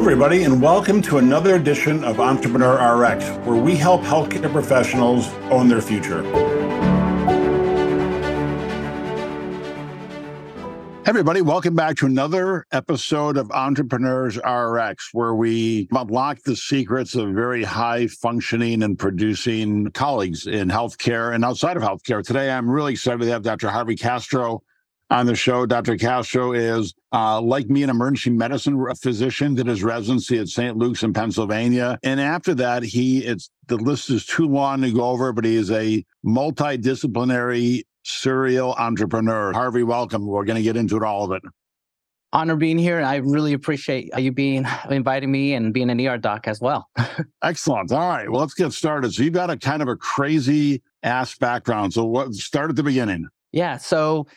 everybody, and welcome to another edition of Entrepreneur RX, where we help healthcare professionals own their future. Everybody, welcome back to another episode of Entrepreneurs RX, where we unlock the secrets of very high functioning and producing colleagues in healthcare and outside of healthcare. Today, I'm really excited to have Dr. Harvey Castro on the show. Dr. Castro is, uh, like me, an emergency medicine physician, did his residency at St. Luke's in Pennsylvania. And after that, he, it's the list is too long to go over, but he is a multidisciplinary serial entrepreneur. Harvey, welcome. We're going to get into it, all of it. Honor being here. I really appreciate you being inviting me and being an ER doc as well. Excellent. All right. Well, let's get started. So you've got a kind of a crazy ass background. So what start at the beginning? Yeah. So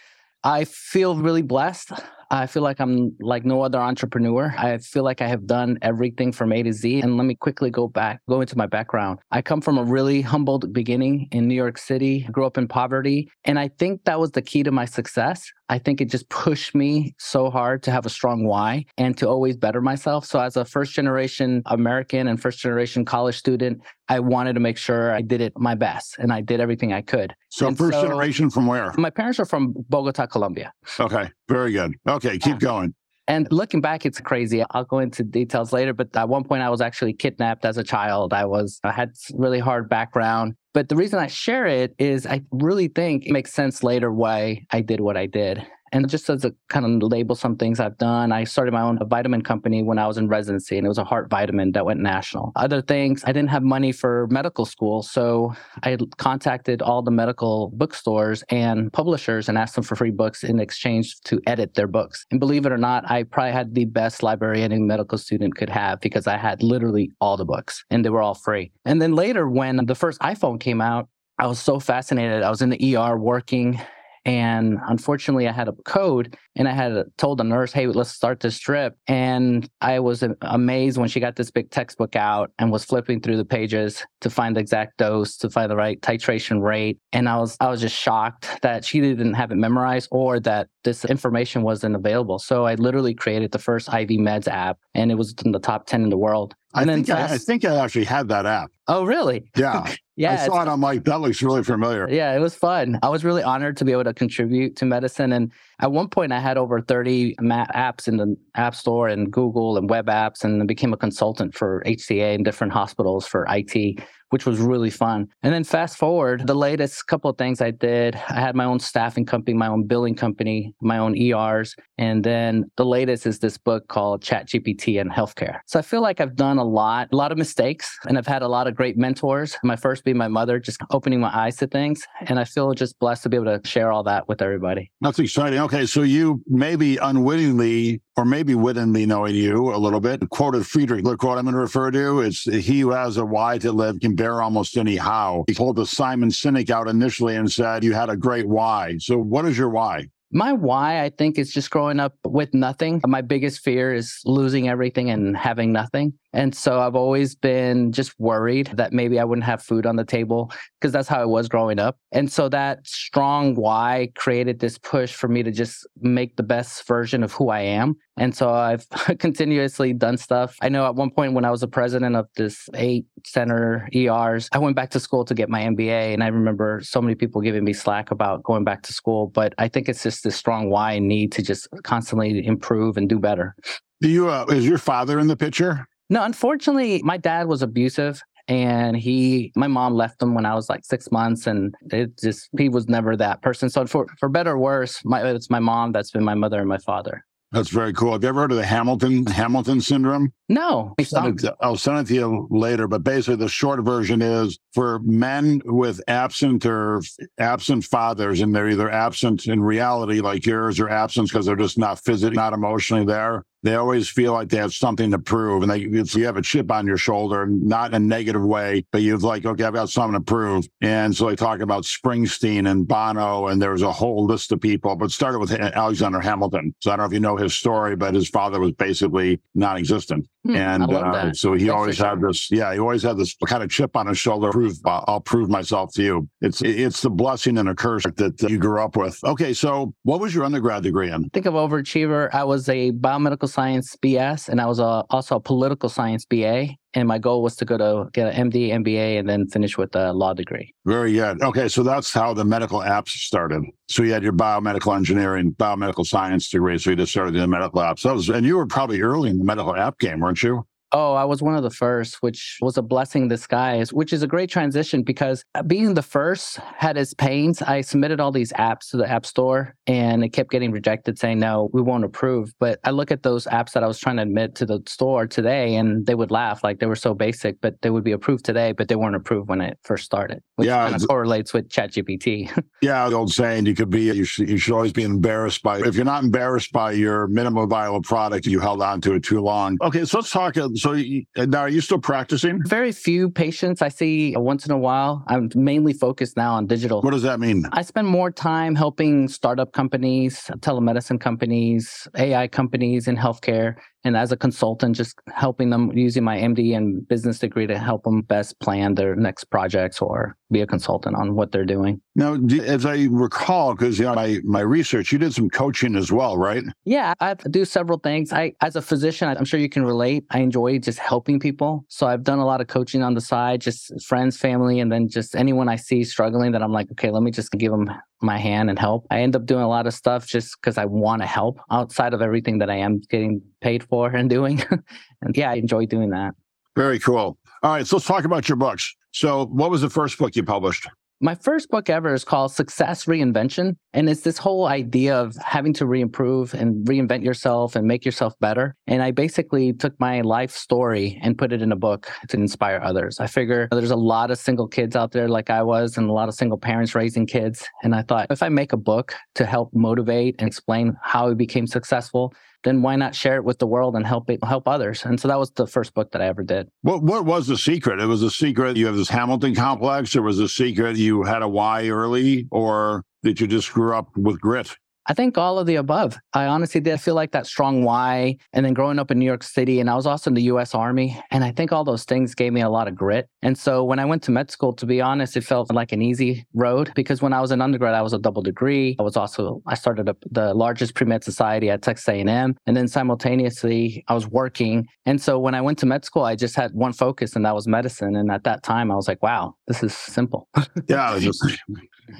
I feel really blessed. I feel like I'm like no other entrepreneur. I feel like I have done everything from A to Z. And let me quickly go back, go into my background. I come from a really humbled beginning in New York City, grew up in poverty. And I think that was the key to my success. I think it just pushed me so hard to have a strong why and to always better myself. So, as a first generation American and first generation college student, I wanted to make sure I did it my best and I did everything I could. So, and first so, generation from where? My parents are from Bogota, Colombia. Okay, very good. Okay, keep yeah. going. And looking back, it's crazy. I'll go into details later, but at one point I was actually kidnapped as a child. I was, I had really hard background. But the reason I share it is I really think it makes sense later why I did what I did. And just as a kind of label some things I've done, I started my own vitamin company when I was in residency, and it was a heart vitamin that went national. Other things, I didn't have money for medical school. So I contacted all the medical bookstores and publishers and asked them for free books in exchange to edit their books. And believe it or not, I probably had the best librarian a medical student could have because I had literally all the books and they were all free. And then later, when the first iPhone came out, I was so fascinated. I was in the ER working and unfortunately, I had a code and I had told the nurse, hey, let's start this strip. And I was amazed when she got this big textbook out and was flipping through the pages to find the exact dose, to find the right titration rate. And I was I was just shocked that she didn't have it memorized or that this information wasn't available. So I literally created the first IV meds app and it was in the top 10 in the world. I think, I, I, think I actually had that app. Oh, really? Yeah. yeah. I saw it. I'm like, that looks really familiar. Yeah, it was fun. I was really honored to be able to contribute to medicine. And at one point, I had over 30 apps in the App Store and Google and web apps, and became a consultant for HCA and different hospitals for IT which was really fun. And then fast forward, the latest couple of things I did, I had my own staffing company, my own billing company, my own ERs. And then the latest is this book called Chat GPT and Healthcare. So I feel like I've done a lot, a lot of mistakes, and I've had a lot of great mentors. My first being my mother, just opening my eyes to things. And I feel just blessed to be able to share all that with everybody. That's exciting. Okay. So you maybe unwittingly or maybe wittingly knowing you a little bit, quoted Friedrich. What I'm going to refer to. It's he who has a why to live can bear almost anyhow. He pulled the Simon Sinek out initially and said, You had a great why. So, what is your why? My why, I think, is just growing up with nothing. My biggest fear is losing everything and having nothing. And so I've always been just worried that maybe I wouldn't have food on the table because that's how it was growing up. And so that strong why created this push for me to just make the best version of who I am. And so I've continuously done stuff. I know at one point when I was the president of this eight center ERs, I went back to school to get my MBA. And I remember so many people giving me slack about going back to school. But I think it's just this strong why and need to just constantly improve and do better. Do you, uh, is your father in the picture? No, unfortunately, my dad was abusive and he my mom left him when i was like six months and it just he was never that person so for for better or worse my it's my mom that's been my mother and my father that's very cool. Have you ever heard of the Hamilton Hamilton syndrome? No. I'll send, it, I'll send it to you later. But basically, the short version is for men with absent or absent fathers, and they're either absent in reality, like yours, or absent because they're just not physically, not emotionally there they always feel like they have something to prove and they you have a chip on your shoulder not in a negative way but you've like okay i've got something to prove and so they talk about springsteen and bono and there was a whole list of people but started with alexander hamilton so i don't know if you know his story but his father was basically non-existent Hmm, and uh, so he That's always had this, yeah, he always had this kind of chip on his shoulder. Prove, uh, I'll prove myself to you. It's it's the blessing and a curse that you grew up with. Okay, so what was your undergrad degree in? Think of overachiever. I was a biomedical science BS, and I was a, also a political science BA. And my goal was to go to get an MD, MBA, and then finish with a law degree. Very good. Okay, so that's how the medical apps started. So you had your biomedical engineering, biomedical science degree. So you just started in the medical apps. Was, and you were probably early in the medical app game, weren't you? Oh, I was one of the first, which was a blessing in disguise, which is a great transition because uh, being the first had its pains. I submitted all these apps to the App Store and it kept getting rejected, saying, no, we won't approve. But I look at those apps that I was trying to admit to the store today and they would laugh like they were so basic, but they would be approved today, but they weren't approved when it first started, which yeah, kind of correlates with ChatGPT. yeah, the old saying, you could be, you should, you should always be embarrassed by, if you're not embarrassed by your minimum viable product, you held on to it too long. Okay, so let's talk so now, are you still practicing? Very few patients I see once in a while. I'm mainly focused now on digital. What does that mean? I spend more time helping startup companies, telemedicine companies, AI companies in healthcare and as a consultant, just helping them using my MD and business degree to help them best plan their next projects or be a consultant on what they're doing. Now, as I recall, because you know my my research, you did some coaching as well, right? Yeah, I do several things. I, as a physician, I'm sure you can relate. I enjoy just helping people, so I've done a lot of coaching on the side, just friends, family, and then just anyone I see struggling. That I'm like, okay, let me just give them my hand and help. I end up doing a lot of stuff just because I want to help outside of everything that I am getting paid for and doing. and yeah, I enjoy doing that. Very cool. All right, so let's talk about your books. So, what was the first book you published? My first book ever is called Success Reinvention. And it's this whole idea of having to reimprove and reinvent yourself and make yourself better. And I basically took my life story and put it in a book to inspire others. I figure there's a lot of single kids out there like I was and a lot of single parents raising kids. And I thought if I make a book to help motivate and explain how I became successful, then why not share it with the world and help it help others? And so that was the first book that I ever did. What what was the secret? It was a secret you have this Hamilton complex, or was a secret you had a why early, or did you just grew up with grit? I think all of the above. I honestly did feel like that strong why. And then growing up in New York City, and I was also in the US Army. And I think all those things gave me a lot of grit. And so when I went to med school, to be honest, it felt like an easy road because when I was in undergrad, I was a double degree. I was also, I started a, the largest pre med society at Texas A&M. And then simultaneously, I was working. And so when I went to med school, I just had one focus, and that was medicine. And at that time, I was like, wow, this is simple. yeah. Just,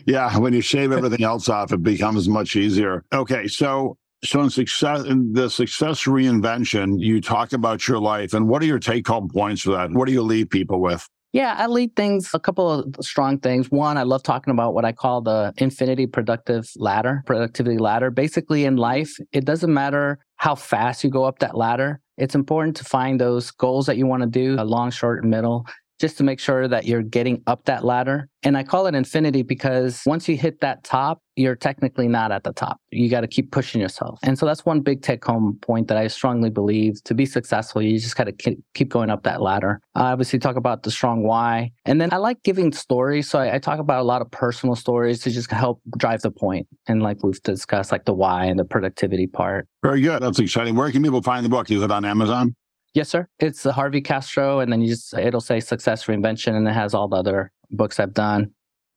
yeah. When you shave everything else off, it becomes much easier. Okay, so so in success in the success reinvention, you talk about your life and what are your take home points for that? What do you leave people with? Yeah, I lead things, a couple of strong things. One, I love talking about what I call the infinity productive ladder, productivity ladder. Basically, in life, it doesn't matter how fast you go up that ladder. It's important to find those goals that you want to do, a long, short, middle, just to make sure that you're getting up that ladder. And I call it infinity because once you hit that top, you're technically not at the top. You got to keep pushing yourself. And so that's one big take home point that I strongly believe to be successful, you just got to keep going up that ladder. I obviously talk about the strong why. And then I like giving stories. So I, I talk about a lot of personal stories to just help drive the point. And like we've discussed, like the why and the productivity part. Very good. That's exciting. Where can people find the book? Is it on Amazon? Yes, sir. It's the Harvey Castro, and then you just it'll say success reinvention, and it has all the other books I've done.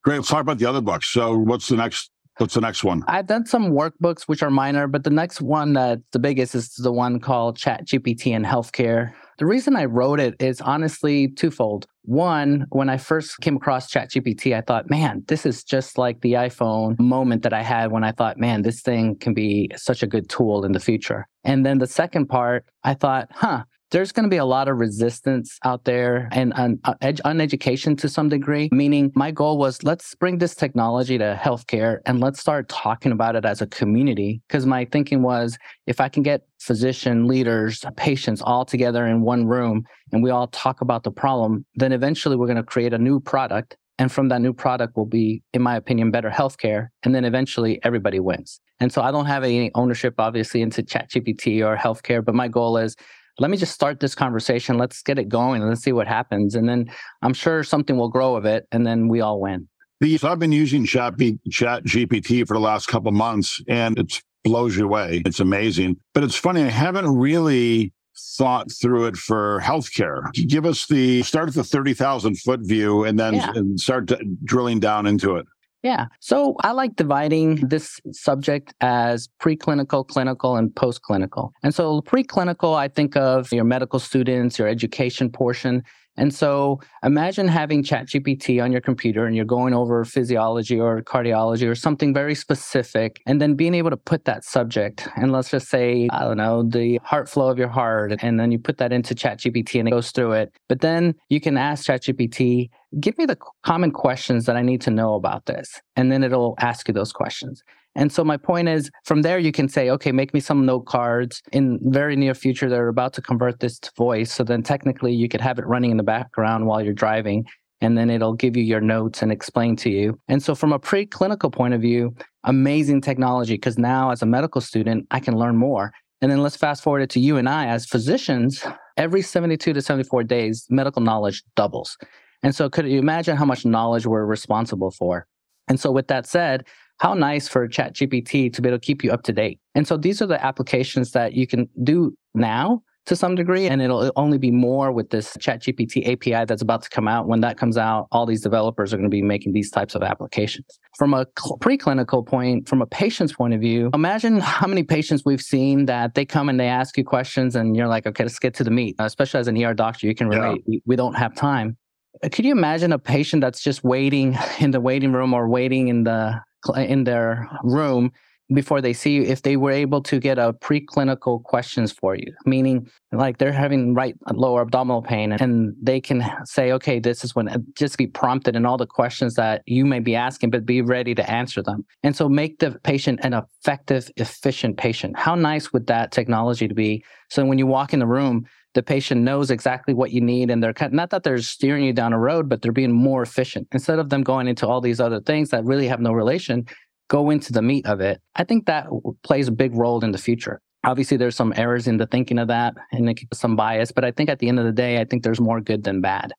Great. Let's talk about the other books. So, what's the next? What's the next one? I've done some workbooks which are minor, but the next one that's the biggest is the one called Chat GPT in Healthcare. The reason I wrote it is honestly twofold. One, when I first came across ChatGPT, I thought, man, this is just like the iPhone moment that I had when I thought, man, this thing can be such a good tool in the future. And then the second part, I thought, huh, there's going to be a lot of resistance out there and uh, uneducation to some degree. Meaning, my goal was let's bring this technology to healthcare and let's start talking about it as a community. Because my thinking was if I can get physician leaders, patients all together in one room and we all talk about the problem, then eventually we're going to create a new product. And from that new product will be, in my opinion, better healthcare. And then eventually everybody wins. And so I don't have any ownership, obviously, into ChatGPT or healthcare, but my goal is let me just start this conversation. Let's get it going and let's see what happens. And then I'm sure something will grow of it and then we all win. These I've been using Chat, Chat GPT for the last couple months and it blows you away. It's amazing. But it's funny, I haven't really thought through it for healthcare. Give us the start at the 30,000 foot view and then yeah. and start drilling down into it. Yeah. So I like dividing this subject as preclinical, clinical, and postclinical. And so preclinical, I think of your medical students, your education portion. And so imagine having ChatGPT on your computer and you're going over physiology or cardiology or something very specific, and then being able to put that subject and let's just say, I don't know, the heart flow of your heart, and then you put that into ChatGPT and it goes through it. But then you can ask ChatGPT, give me the common questions that I need to know about this. And then it'll ask you those questions. And so my point is from there you can say, okay, make me some note cards. In very near future, they're about to convert this to voice. So then technically you could have it running in the background while you're driving. And then it'll give you your notes and explain to you. And so, from a preclinical point of view, amazing technology because now, as a medical student, I can learn more. And then let's fast forward it to you and I as physicians. Every 72 to 74 days, medical knowledge doubles. And so, could you imagine how much knowledge we're responsible for? And so, with that said, how nice for ChatGPT to be able to keep you up to date. And so these are the applications that you can do now to some degree, and it'll only be more with this ChatGPT API that's about to come out. When that comes out, all these developers are going to be making these types of applications. From a cl- preclinical point, from a patient's point of view, imagine how many patients we've seen that they come and they ask you questions, and you're like, okay, let's get to the meat. Especially as an ER doctor, you can relate. Yeah. We, we don't have time. Uh, could you imagine a patient that's just waiting in the waiting room or waiting in the uh, in their room before they see you if they were able to get a preclinical questions for you? Meaning like they're having right uh, lower abdominal pain and they can say okay this is when just be prompted in all the questions that you may be asking but be ready to answer them. And so make the patient an effective efficient patient. How nice would that technology to be? So when you walk in the room the patient knows exactly what you need and they're not that they're steering you down a road but they're being more efficient. Instead of them going into all these other things that really have no relation go into the meat of it. I think that plays a big role in the future. Obviously there's some errors in the thinking of that and some bias but i think at the end of the day i think there's more good than bad.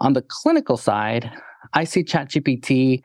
On the clinical side i see chatgpt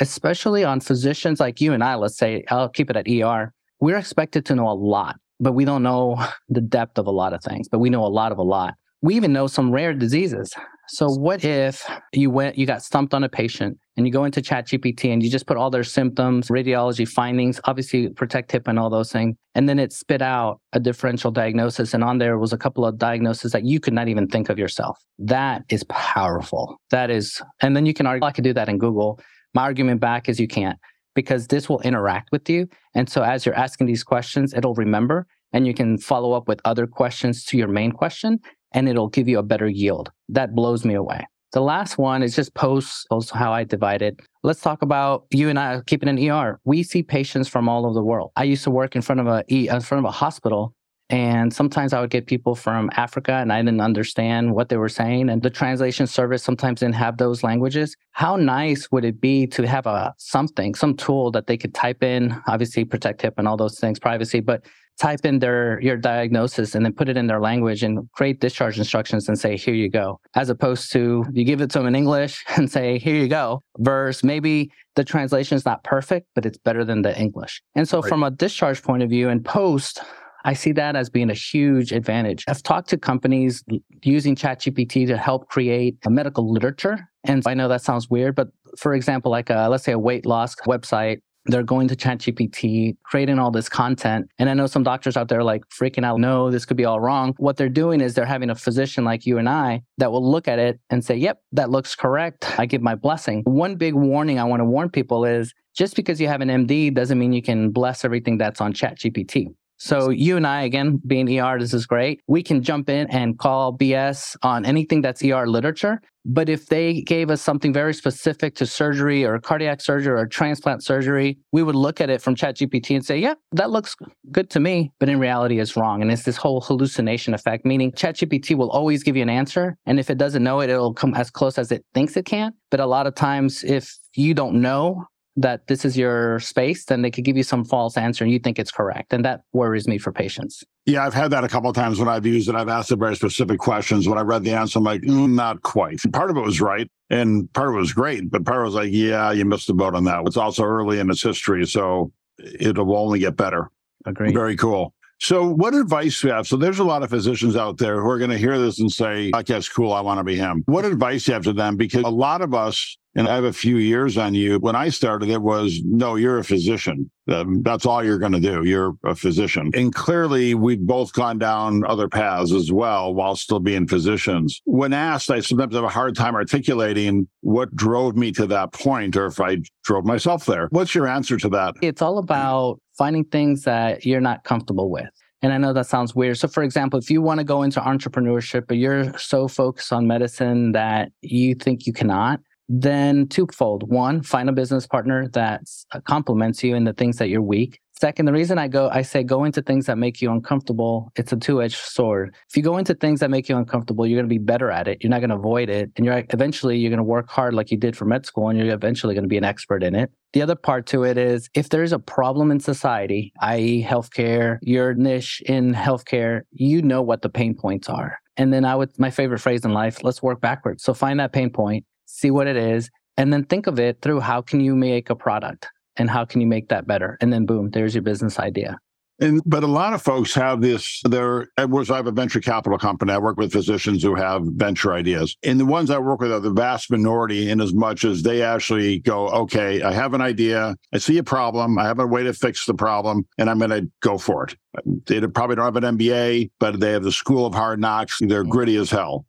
especially on physicians like you and i let's say i'll keep it at er we're expected to know a lot but we don't know the depth of a lot of things, but we know a lot of a lot. We even know some rare diseases. So what if you went, you got stumped on a patient and you go into ChatGPT and you just put all their symptoms, radiology findings, obviously protect HIPAA and all those things, and then it spit out a differential diagnosis, and on there was a couple of diagnoses that you could not even think of yourself. That is powerful. That is, and then you can argue, I could do that in Google. My argument back is you can't because this will interact with you. And so as you're asking these questions, it'll remember and you can follow up with other questions to your main question and it'll give you a better yield. That blows me away. The last one is just posts, also how I divide it. Let's talk about you and I keeping an ER. We see patients from all over the world. I used to work in front of a in front of a hospital and sometimes I would get people from Africa and I didn't understand what they were saying. And the translation service sometimes didn't have those languages. How nice would it be to have a something, some tool that they could type in, obviously protect HIPAA and all those things, privacy, but type in their your diagnosis and then put it in their language and create discharge instructions and say here you go as opposed to you give it to them in english and say here you go versus maybe the translation is not perfect but it's better than the english and so right. from a discharge point of view and post I see that as being a huge advantage. I've talked to companies using ChatGPT to help create a medical literature. And I know that sounds weird, but for example, like a, let's say a weight loss website, they're going to ChatGPT, creating all this content. And I know some doctors out there like freaking out, no, this could be all wrong. What they're doing is they're having a physician like you and I that will look at it and say, yep, that looks correct. I give my blessing. One big warning I want to warn people is just because you have an MD doesn't mean you can bless everything that's on ChatGPT. So you and I, again, being ER, this is great. We can jump in and call BS on anything that's ER literature. But if they gave us something very specific to surgery or cardiac surgery or transplant surgery, we would look at it from ChatGPT and say, yeah, that looks good to me. But in reality, it's wrong. And it's this whole hallucination effect, meaning ChatGPT will always give you an answer. And if it doesn't know it, it'll come as close as it thinks it can. But a lot of times, if you don't know that this is your space, then they could give you some false answer and you think it's correct. And that worries me for patients. Yeah, I've had that a couple of times when I've used it. I've asked it very specific questions. When I read the answer, I'm like, mm, not quite. Part of it was right and part of it was great, but part of it was like, yeah, you missed the boat on that. It's also early in its history, so it'll only get better. Agreed. Very cool. So, what advice do you have? So, there's a lot of physicians out there who are going to hear this and say, "Like, "That's cool. I want to be him." What advice do you have to them? Because a lot of us and I have a few years on you. When I started, it was no, you're a physician. Um, that's all you're going to do. You're a physician. And clearly, we've both gone down other paths as well while still being physicians. When asked, I sometimes have a hard time articulating what drove me to that point or if I drove myself there. What's your answer to that? It's all about finding things that you're not comfortable with. And I know that sounds weird. So, for example, if you want to go into entrepreneurship, but you're so focused on medicine that you think you cannot, then twofold. One, find a business partner that uh, complements you in the things that you're weak. Second, the reason I go, I say go into things that make you uncomfortable. It's a two-edged sword. If you go into things that make you uncomfortable, you're going to be better at it. You're not going to avoid it, and you're eventually you're going to work hard like you did for med school, and you're eventually going to be an expert in it. The other part to it is if there's a problem in society, i.e., healthcare, your niche in healthcare, you know what the pain points are. And then I would, my favorite phrase in life, let's work backwards. So find that pain point, see what it is, and then think of it through how can you make a product and how can you make that better? And then boom, there's your business idea. And but a lot of folks have this. There, was I have a venture capital company. I work with physicians who have venture ideas, and the ones I work with are the vast minority. In as much as they actually go, okay, I have an idea, I see a problem, I have a way to fix the problem, and I'm going to go for it. They probably don't have an MBA, but they have the school of hard knocks. They're mm. gritty as hell.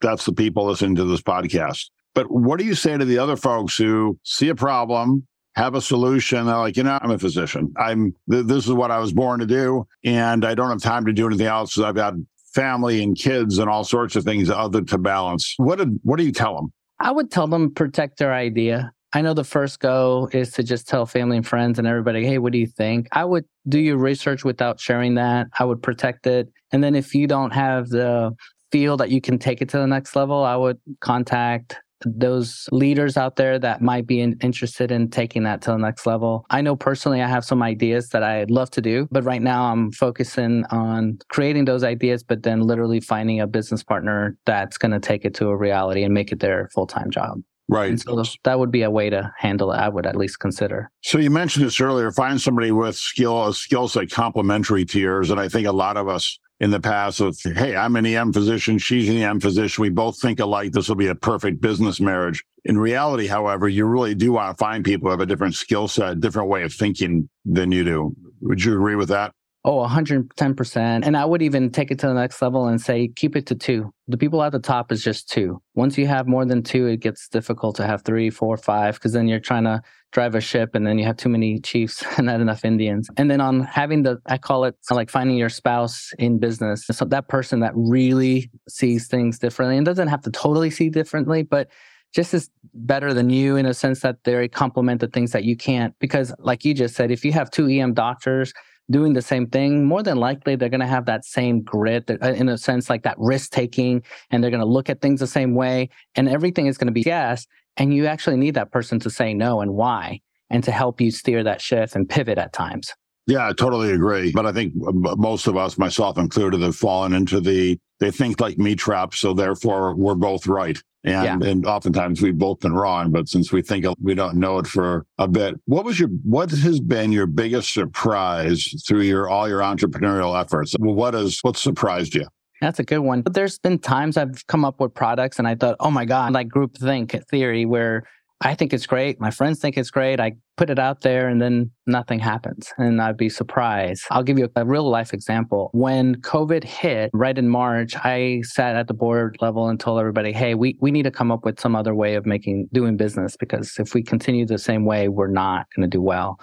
That's the people listening to this podcast. But what do you say to the other folks who see a problem, have a solution? They're like, you know, I'm a physician. I'm th- this is what I was born to do, and I don't have time to do anything else. I've got family and kids and all sorts of things other to balance. What did what do you tell them? I would tell them protect their idea. I know the first go is to just tell family and friends and everybody, hey, what do you think? I would do your research without sharing that. I would protect it. And then if you don't have the feel that you can take it to the next level, I would contact those leaders out there that might be in, interested in taking that to the next level. I know personally I have some ideas that I'd love to do, but right now I'm focusing on creating those ideas, but then literally finding a business partner that's going to take it to a reality and make it their full time job. Right. And so that would be a way to handle it. I would at least consider. So you mentioned this earlier. Find somebody with skill, a skill set complementary to yours, and I think a lot of us in the past of, hey, I'm an EM physician, she's an EM physician. We both think alike. This will be a perfect business marriage. In reality, however, you really do want to find people who have a different skill set, different way of thinking than you do. Would you agree with that? Oh, 110%. And I would even take it to the next level and say, keep it to two. The people at the top is just two. Once you have more than two, it gets difficult to have three, four, five, because then you're trying to drive a ship and then you have too many chiefs and not enough Indians. And then on having the, I call it like finding your spouse in business. So that person that really sees things differently and doesn't have to totally see differently, but just as better than you in a sense that they complement the things that you can't. Because like you just said, if you have two EM doctors, doing the same thing, more than likely they're going to have that same grit, uh, in a sense, like that risk taking, and they're going to look at things the same way, and everything is going to be yes. And you actually need that person to say no and why, and to help you steer that shift and pivot at times. Yeah, I totally agree. But I think uh, most of us, myself included, have fallen into the they think like me trap, so therefore we're both right. And, yeah. and oftentimes we've both been wrong, but since we think we don't know it for a bit, what was your, what has been your biggest surprise through your, all your entrepreneurial efforts? What has, what surprised you? That's a good one. But there's been times I've come up with products and I thought, oh my God, like group think theory where I think it's great. My friends think it's great. I put it out there and then nothing happens and I'd be surprised. I'll give you a real life example. When COVID hit right in March, I sat at the board level and told everybody, hey, we, we need to come up with some other way of making doing business because if we continue the same way, we're not going to do well.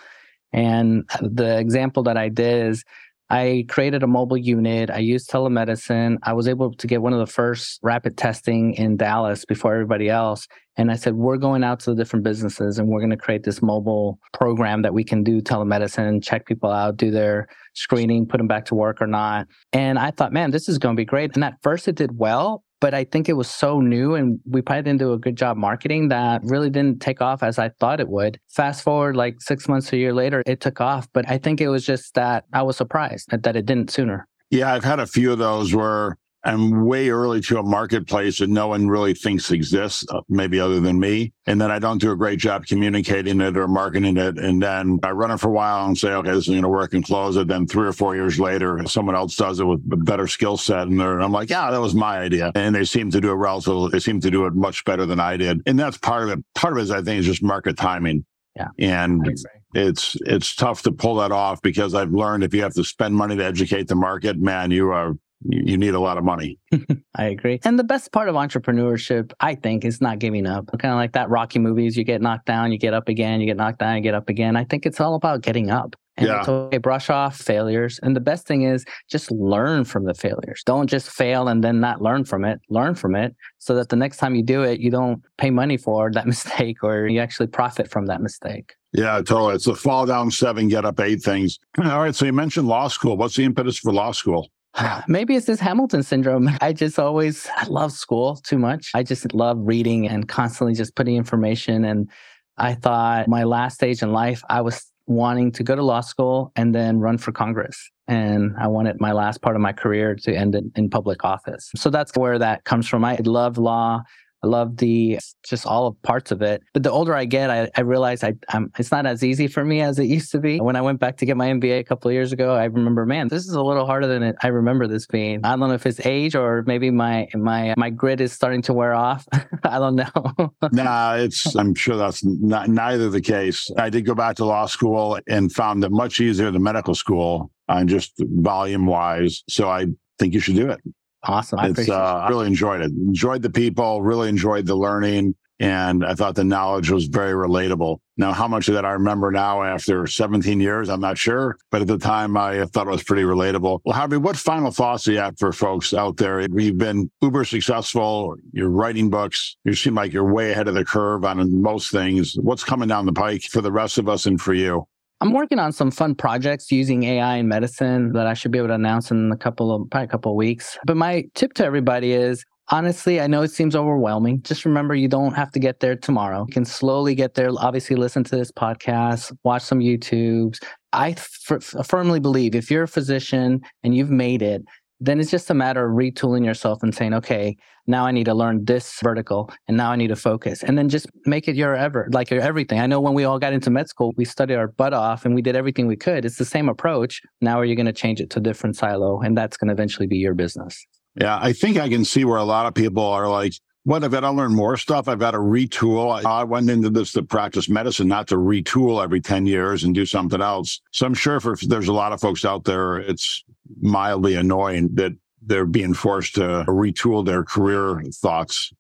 And the example that I did is I created a mobile unit. I used telemedicine. I was able to get one of the first rapid testing in Dallas before everybody else. And I said, we're going out to the different businesses and we're going to create this mobile program that we can do telemedicine, check people out, do their screening, put them back to work or not. And I thought, man, this is going to be great. And at first it did well, but I think it was so new and we probably didn't do a good job marketing that really didn't take off as I thought it would. Fast forward like six months, a year later, it took off. But I think it was just that I was surprised that it didn't sooner. Yeah, I've had a few of those where I'm way early to a marketplace that no one really thinks exists, uh, maybe other than me. And then I don't do a great job communicating it or marketing it. And then I run it for a while and say, okay, this is going to work and close it. Then three or four years later, someone else does it with a better skill set. And I'm like, yeah, that was my idea. And they seem to do it relatively, they seem to do it much better than I did. And that's part of it. Part of it is, I think, is just market timing. Yeah. And it's it's tough to pull that off because I've learned if you have to spend money to educate the market, man, you are you need a lot of money. I agree. And the best part of entrepreneurship, I think, is not giving up. Kind of like that Rocky movies, you get knocked down, you get up again, you get knocked down, you get up again. I think it's all about getting up. And yeah. it's okay, brush off failures. And the best thing is just learn from the failures. Don't just fail and then not learn from it. Learn from it so that the next time you do it, you don't pay money for that mistake or you actually profit from that mistake. Yeah, totally. It's the fall down seven, get up eight things. All right. So you mentioned law school. What's the impetus for law school? Maybe it's this Hamilton syndrome. I just always I love school too much. I just love reading and constantly just putting information. And I thought my last stage in life, I was wanting to go to law school and then run for Congress. And I wanted my last part of my career to end in, in public office. So that's where that comes from. I love law. I love the just all of parts of it. But the older I get, I, I realize I, I'm, it's not as easy for me as it used to be. When I went back to get my MBA a couple of years ago, I remember, man, this is a little harder than it, I remember this being. I don't know if it's age or maybe my my my grit is starting to wear off. I don't know. nah, it's. I'm sure that's not, neither the case. I did go back to law school and found it much easier than medical school, on just volume wise. So I think you should do it. Awesome. I, it's, uh, really enjoyed it. Enjoyed the people, really enjoyed the learning. And I thought the knowledge was very relatable. Now, how much of that I remember now after 17 years, I'm not sure. But at the time, I thought it was pretty relatable. Well, Harvey, what final thoughts do you have for folks out there? You've been uber successful. You're writing books. You seem like you're way ahead of the curve on most things. What's coming down the pike for the rest of us and for you? I'm working on some fun projects using AI in medicine that I should be able to announce in a couple of probably a couple of weeks. But my tip to everybody is honestly, I know it seems overwhelming. Just remember you don't have to get there tomorrow. You can slowly get there. Obviously, listen to this podcast, watch some YouTubes. I firmly believe if you're a physician and you've made it, then it's just a matter of retooling yourself and saying, okay, now I need to learn this vertical and now I need to focus. And then just make it your ever, like your everything. I know when we all got into med school, we studied our butt off and we did everything we could. It's the same approach. Now are you going to change it to a different silo? And that's going to eventually be your business. Yeah, I think I can see where a lot of people are like, what, I've got to learn more stuff. I've got to retool. I, I went into this to practice medicine, not to retool every 10 years and do something else. So I'm sure for, there's a lot of folks out there, it's mildly annoying that they're being forced to retool their career thoughts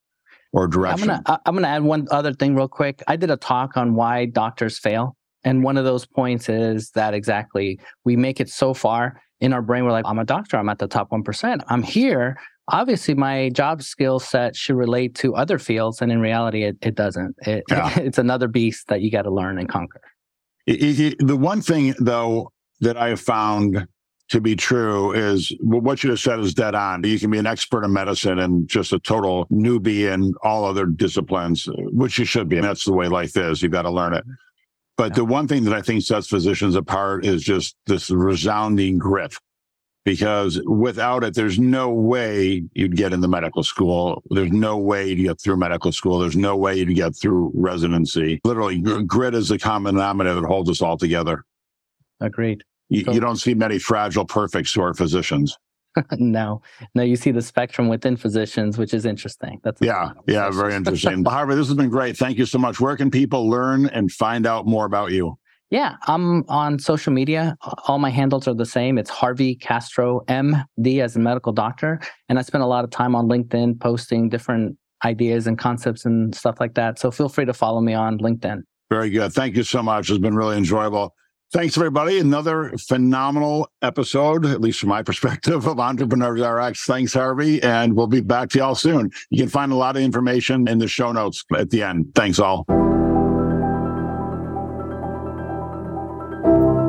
or direction. I'm gonna I'm gonna add one other thing real quick. I did a talk on why doctors fail, and one of those points is that exactly we make it so far in our brain. We're like, I'm a doctor. I'm at the top one percent. I'm here. Obviously, my job skill set should relate to other fields, and in reality, it, it doesn't. It, yeah. it's another beast that you got to learn and conquer. It, the one thing, though, that I have found to be true is well, what you just said is dead on. You can be an expert in medicine and just a total newbie in all other disciplines, which you should be. And that's the way life is. You've got to learn it. But yeah. the one thing that I think sets physicians apart is just this resounding grit. Because without it, there's no way you'd get into medical school. There's no way you'd get through medical school. There's no way you'd get through residency. Literally, grit is the common denominator that holds us all together. Agreed. You, you don't see many fragile perfects who are physicians. no, no, you see the spectrum within physicians, which is interesting. That's yeah, yeah, very interesting. Harvey, this has been great. Thank you so much. Where can people learn and find out more about you? Yeah, I'm on social media. All my handles are the same. It's Harvey Castro, MD as a medical doctor. And I spend a lot of time on LinkedIn posting different ideas and concepts and stuff like that. So feel free to follow me on LinkedIn. Very good. Thank you so much. It's been really enjoyable. Thanks, everybody. Another phenomenal episode, at least from my perspective, of Entrepreneurs RX. Thanks, Harvey. And we'll be back to y'all soon. You can find a lot of information in the show notes at the end. Thanks, all.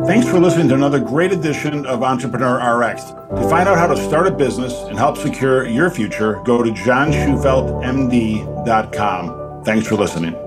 Thanks for listening to another great edition of Entrepreneur RX. To find out how to start a business and help secure your future, go to johnshufeldtmd.com. Thanks for listening.